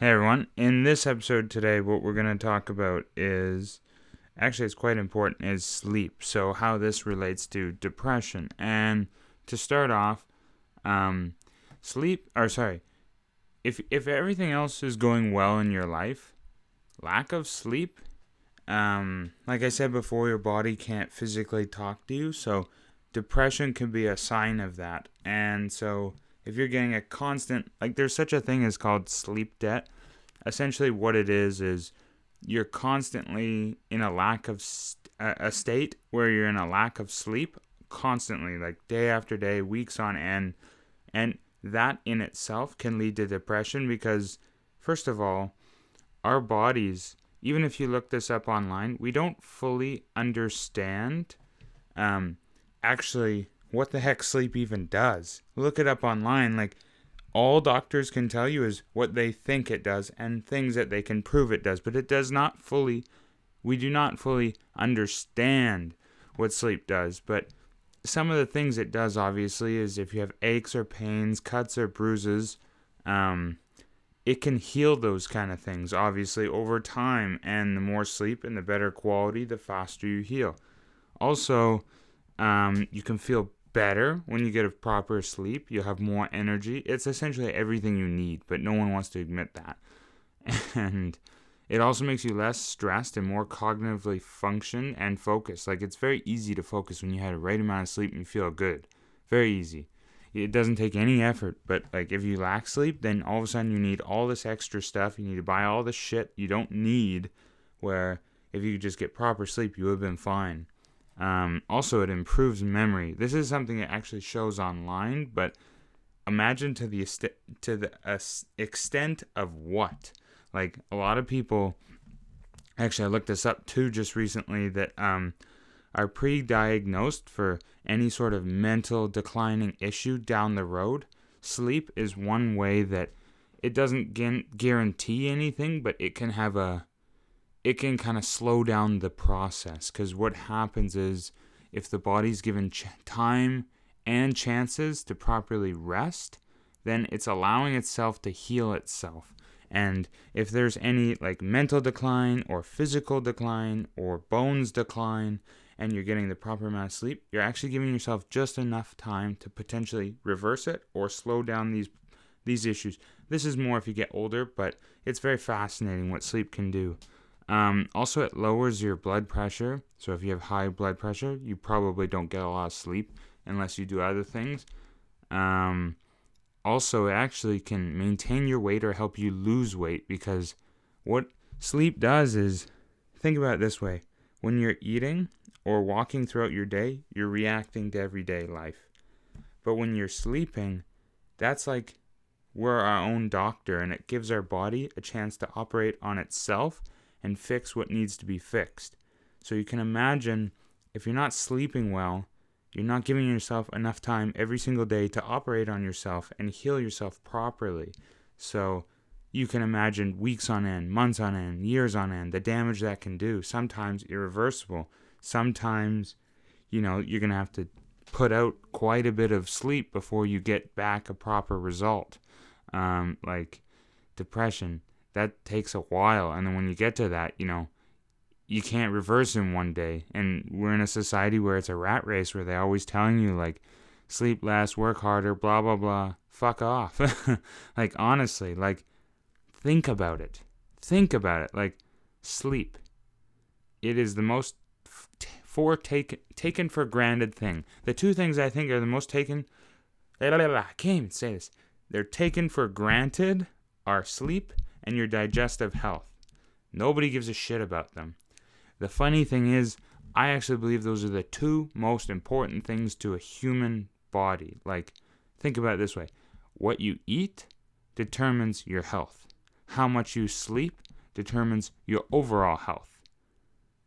Hey everyone, in this episode today, what we're going to talk about is actually, it's quite important is sleep. So, how this relates to depression. And to start off, um, sleep, or sorry, if, if everything else is going well in your life, lack of sleep, um, like I said before, your body can't physically talk to you. So, depression can be a sign of that. And so, if you're getting a constant like there's such a thing as called sleep debt. Essentially what it is is you're constantly in a lack of st- a state where you're in a lack of sleep constantly like day after day weeks on end. And that in itself can lead to depression because first of all our bodies even if you look this up online we don't fully understand um, actually what the heck sleep even does. Look it up online. Like, all doctors can tell you is what they think it does and things that they can prove it does, but it does not fully, we do not fully understand what sleep does. But some of the things it does, obviously, is if you have aches or pains, cuts or bruises, um, it can heal those kind of things, obviously, over time. And the more sleep and the better quality, the faster you heal. Also, um, you can feel better when you get a proper sleep. You have more energy. It's essentially everything you need, but no one wants to admit that. And it also makes you less stressed and more cognitively function and focus. Like it's very easy to focus when you had a right amount of sleep and you feel good. Very easy. It doesn't take any effort, but like if you lack sleep, then all of a sudden you need all this extra stuff. You need to buy all the shit you don't need. Where if you just get proper sleep, you would have been fine. Um, also, it improves memory. This is something that actually shows online, but imagine to the to the uh, extent of what. Like a lot of people, actually, I looked this up too just recently that um, are pre-diagnosed for any sort of mental declining issue down the road. Sleep is one way that it doesn't guarantee anything, but it can have a it can kind of slow down the process because what happens is if the body's given ch- time and chances to properly rest, then it's allowing itself to heal itself. And if there's any like mental decline or physical decline or bones decline, and you're getting the proper amount of sleep, you're actually giving yourself just enough time to potentially reverse it or slow down these these issues. This is more if you get older, but it's very fascinating what sleep can do. Um, also, it lowers your blood pressure. So, if you have high blood pressure, you probably don't get a lot of sleep unless you do other things. Um, also, it actually can maintain your weight or help you lose weight because what sleep does is think about it this way when you're eating or walking throughout your day, you're reacting to everyday life. But when you're sleeping, that's like we're our own doctor and it gives our body a chance to operate on itself and fix what needs to be fixed. So you can imagine if you're not sleeping well, you're not giving yourself enough time every single day to operate on yourself and heal yourself properly. So you can imagine weeks on end, months on end, years on end, the damage that can do. Sometimes irreversible. Sometimes, you know, you're going to have to put out quite a bit of sleep before you get back a proper result. Um, like depression that takes a while. And then when you get to that, you know, you can't reverse in one day. And we're in a society where it's a rat race where they're always telling you, like, sleep less, work harder, blah, blah, blah. Fuck off. like, honestly, like, think about it. Think about it. Like, sleep. It is the most for take, taken for granted thing. The two things I think are the most taken. I can't even say this. They're taken for granted are sleep and your digestive health. Nobody gives a shit about them. The funny thing is, I actually believe those are the two most important things to a human body. Like, think about it this way what you eat determines your health, how much you sleep determines your overall health,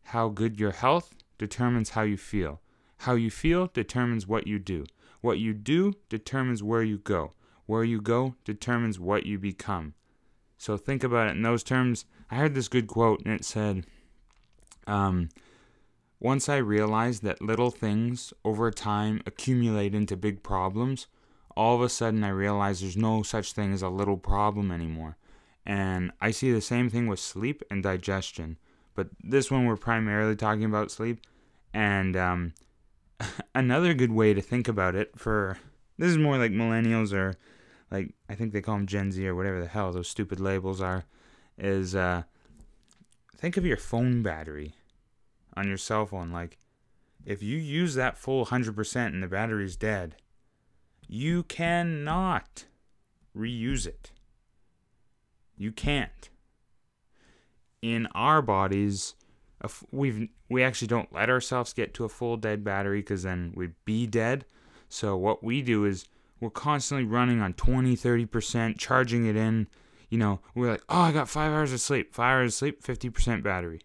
how good your health determines how you feel, how you feel determines what you do, what you do determines where you go, where you go determines what you become. So think about it in those terms. I heard this good quote, and it said, um, Once I realized that little things over time accumulate into big problems, all of a sudden I realized there's no such thing as a little problem anymore. And I see the same thing with sleep and digestion. But this one, we're primarily talking about sleep. And um, another good way to think about it for this is more like millennials or like I think they call them Gen Z or whatever the hell those stupid labels are is uh, think of your phone battery on your cell phone. Like if you use that full 100% and the battery's dead you cannot reuse it. You can't. In our bodies we've we actually don't let ourselves get to a full dead battery because then we'd be dead. So what we do is we're constantly running on 20, 30%, charging it in. You know, we're like, oh, I got five hours of sleep. Five hours of sleep, 50% battery.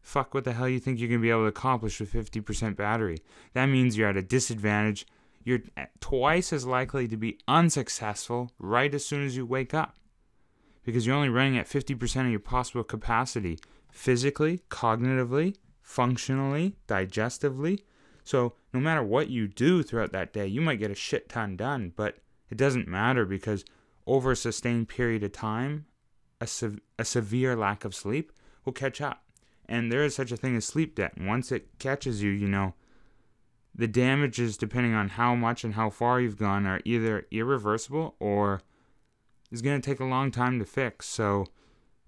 Fuck what the hell you think you're going to be able to accomplish with 50% battery? That means you're at a disadvantage. You're twice as likely to be unsuccessful right as soon as you wake up because you're only running at 50% of your possible capacity physically, cognitively, functionally, digestively. So, no matter what you do throughout that day, you might get a shit ton done, but it doesn't matter because over a sustained period of time, a, a severe lack of sleep will catch up. And there is such a thing as sleep debt. Once it catches you, you know, the damages, depending on how much and how far you've gone, are either irreversible or is going to take a long time to fix. So,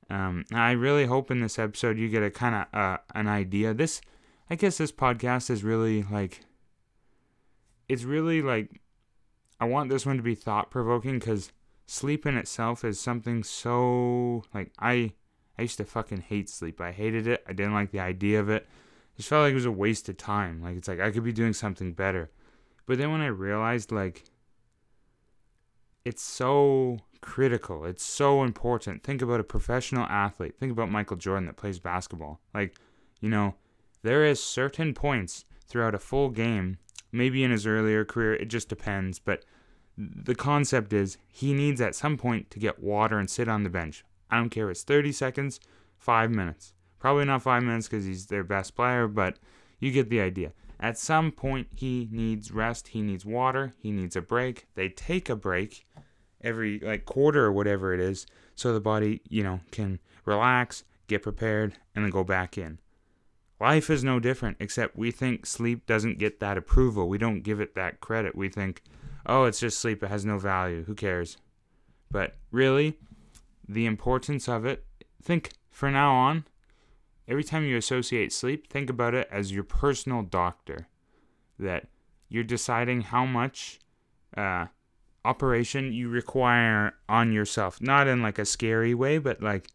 um, I really hope in this episode you get a kind of uh, an idea. This, I guess, this podcast is really like, it's really like, I want this one to be thought provoking because sleep in itself is something so like I, I used to fucking hate sleep. I hated it. I didn't like the idea of it. It just felt like it was a waste of time. Like it's like I could be doing something better. But then when I realized like, it's so critical. It's so important. Think about a professional athlete. Think about Michael Jordan that plays basketball. Like, you know, there is certain points throughout a full game, maybe in his earlier career, it just depends, but the concept is he needs at some point to get water and sit on the bench. I don't care if it's 30 seconds, 5 minutes. Probably not 5 minutes cuz he's their best player, but you get the idea. At some point he needs rest, he needs water, he needs a break. They take a break every like quarter or whatever it is so the body, you know, can relax, get prepared, and then go back in. Life is no different, except we think sleep doesn't get that approval. We don't give it that credit. We think, oh, it's just sleep, it has no value. Who cares? But really, the importance of it, think for now on, every time you associate sleep, think about it as your personal doctor. That you're deciding how much uh, operation you require on yourself. Not in like a scary way, but like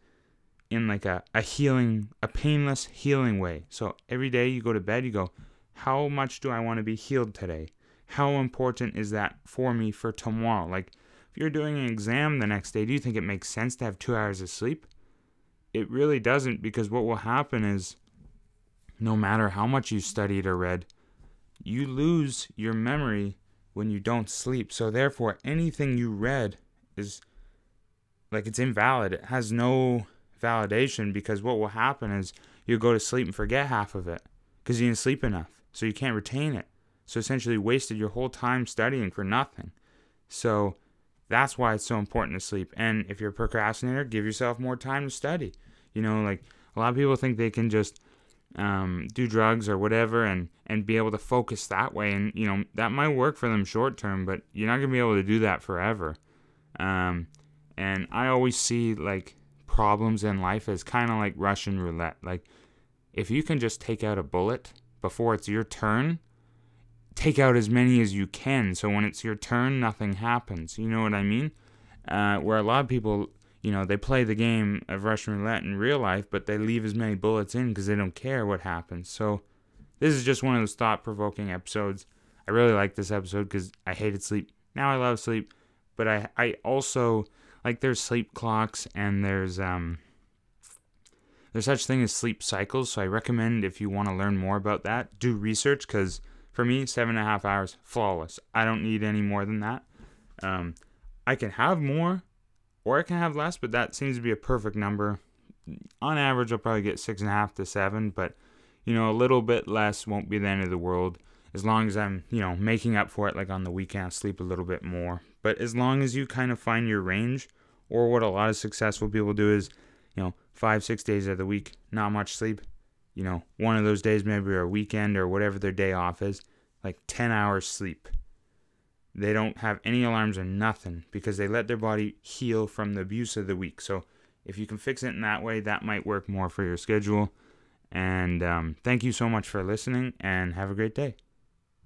in like a, a healing, a painless healing way. So every day you go to bed, you go, how much do I want to be healed today? How important is that for me for tomorrow? Like if you're doing an exam the next day, do you think it makes sense to have two hours of sleep? It really doesn't because what will happen is no matter how much you studied or read, you lose your memory when you don't sleep. So therefore, anything you read is like it's invalid. It has no validation because what will happen is you'll go to sleep and forget half of it because you didn't sleep enough. So you can't retain it. So essentially, wasted your whole time studying for nothing. So that's why it's so important to sleep. And if you're a procrastinator, give yourself more time to study. You know, like a lot of people think they can just um, do drugs or whatever and and be able to focus that way and you know that might work for them short term but you're not gonna be able to do that forever um, and i always see like problems in life is kind of like russian roulette like if you can just take out a bullet before it's your turn take out as many as you can so when it's your turn nothing happens you know what i mean uh, where a lot of people you know, they play the game of Russian roulette in real life, but they leave as many bullets in because they don't care what happens. So, this is just one of those thought provoking episodes. I really like this episode because I hated sleep. Now I love sleep, but I, I also like there's sleep clocks and there's um there's such thing as sleep cycles. So I recommend if you want to learn more about that, do research because for me, seven and a half hours, flawless. I don't need any more than that. Um, I can have more, or I can have less, but that seems to be a perfect number. On average, I'll probably get six and a half to seven, but you know, a little bit less won't be the end of the world as long as I'm, you know, making up for it like on the weekend, i sleep a little bit more. But as long as you kind of find your range Or what a lot of successful people do is, you know, five, six days of the week, not much sleep. You know, one of those days, maybe a weekend or whatever their day off is, like 10 hours sleep. They don't have any alarms or nothing because they let their body heal from the abuse of the week. So if you can fix it in that way, that might work more for your schedule. And um, thank you so much for listening and have a great day.